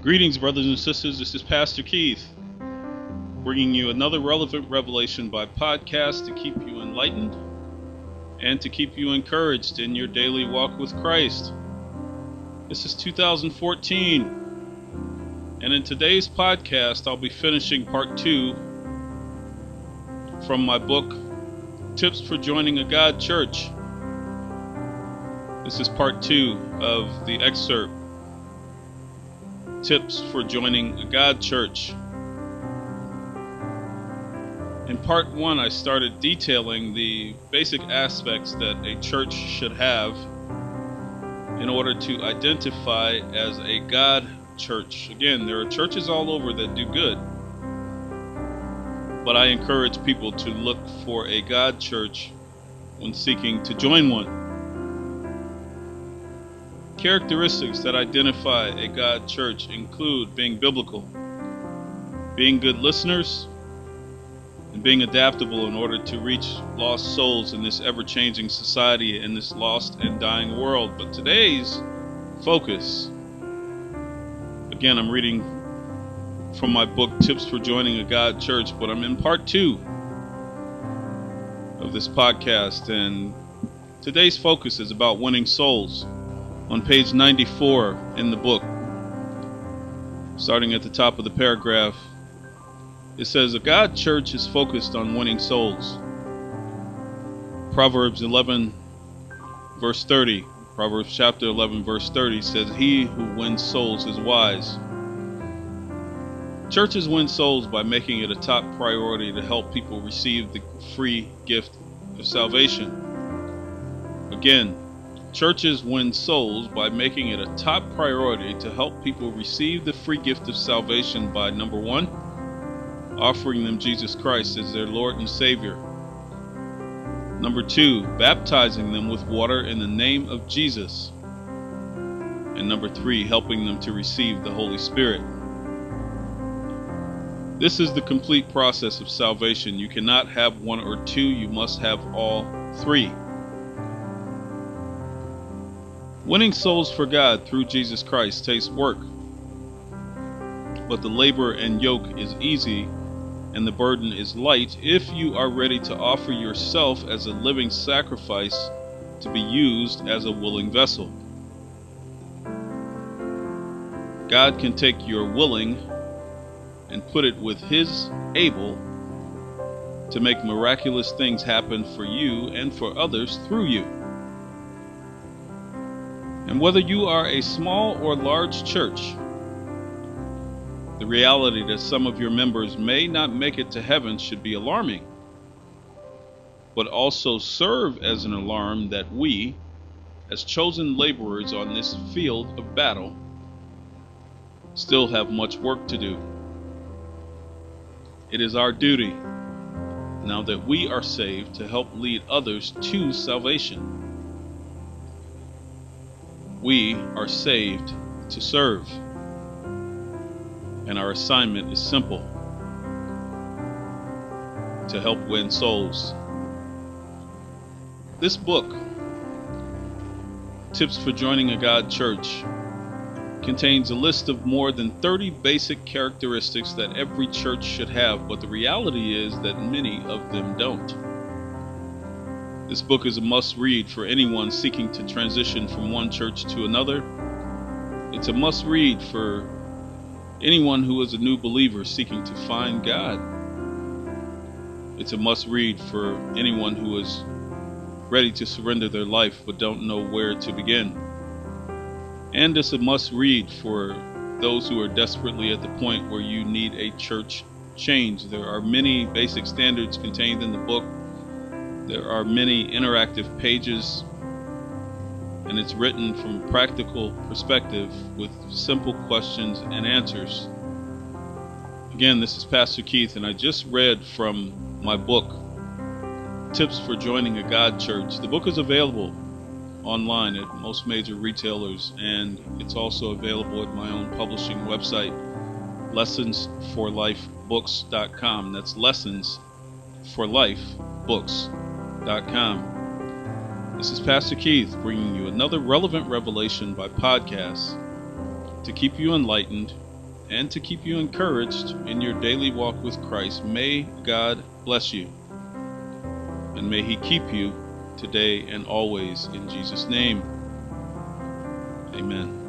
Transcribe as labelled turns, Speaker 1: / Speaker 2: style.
Speaker 1: Greetings, brothers and sisters. This is Pastor Keith, bringing you another relevant revelation by podcast to keep you enlightened and to keep you encouraged in your daily walk with Christ. This is 2014, and in today's podcast, I'll be finishing part two from my book, Tips for Joining a God Church. This is part two of the excerpt Tips for Joining a God Church. In part one, I started detailing the basic aspects that a church should have in order to identify as a God church. Again, there are churches all over that do good, but I encourage people to look for a God church when seeking to join one. Characteristics that identify a God church include being biblical, being good listeners, and being adaptable in order to reach lost souls in this ever changing society in this lost and dying world. But today's focus, again, I'm reading from my book Tips for Joining a God Church, but I'm in part two of this podcast, and today's focus is about winning souls on page 94 in the book, starting at the top of the paragraph, it says, A God church is focused on winning souls. Proverbs 11, verse 30. Proverbs chapter 11, verse 30 says, He who wins souls is wise. Churches win souls by making it a top priority to help people receive the free gift of salvation. Again, Churches win souls by making it a top priority to help people receive the free gift of salvation by number one, offering them Jesus Christ as their Lord and Savior. Number two, baptizing them with water in the name of Jesus. And number three, helping them to receive the Holy Spirit. This is the complete process of salvation. You cannot have one or two, you must have all three. Winning souls for God through Jesus Christ takes work, but the labor and yoke is easy and the burden is light if you are ready to offer yourself as a living sacrifice to be used as a willing vessel. God can take your willing and put it with His able to make miraculous things happen for you and for others through you. And whether you are a small or large church, the reality that some of your members may not make it to heaven should be alarming, but also serve as an alarm that we, as chosen laborers on this field of battle, still have much work to do. It is our duty, now that we are saved, to help lead others to salvation. We are saved to serve, and our assignment is simple to help win souls. This book, Tips for Joining a God Church, contains a list of more than 30 basic characteristics that every church should have, but the reality is that many of them don't. This book is a must read for anyone seeking to transition from one church to another. It's a must read for anyone who is a new believer seeking to find God. It's a must read for anyone who is ready to surrender their life but don't know where to begin. And it's a must read for those who are desperately at the point where you need a church change. There are many basic standards contained in the book there are many interactive pages, and it's written from a practical perspective with simple questions and answers. Again, this is Pastor Keith, and I just read from my book, Tips for Joining a God Church. The book is available online at most major retailers, and it's also available at my own publishing website, lessonsforlifebooks.com. That's lessons for life books this is Pastor Keith bringing you another relevant revelation by podcast to keep you enlightened and to keep you encouraged in your daily walk with Christ. May God bless you. And may He keep you today and always in Jesus' name. Amen.